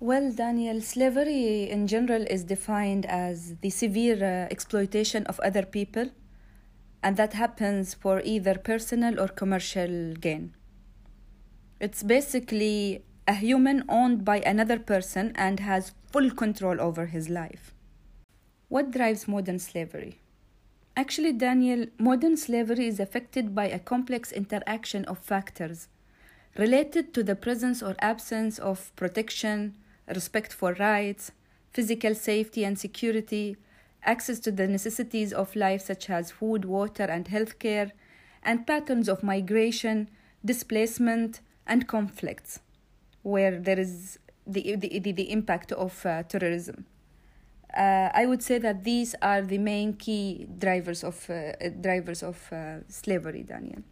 Well, Daniel, slavery in general is defined as the severe uh, exploitation of other people, and that happens for either personal or commercial gain. It's basically a human owned by another person and has full control over his life. What drives modern slavery? Actually, Daniel, modern slavery is affected by a complex interaction of factors related to the presence or absence of protection, respect for rights, physical safety and security, access to the necessities of life such as food, water, and healthcare, and patterns of migration, displacement, and conflicts, where there is the, the, the, the impact of uh, terrorism. Uh, I would say that these are the main key drivers of uh, drivers of uh, slavery, Daniel.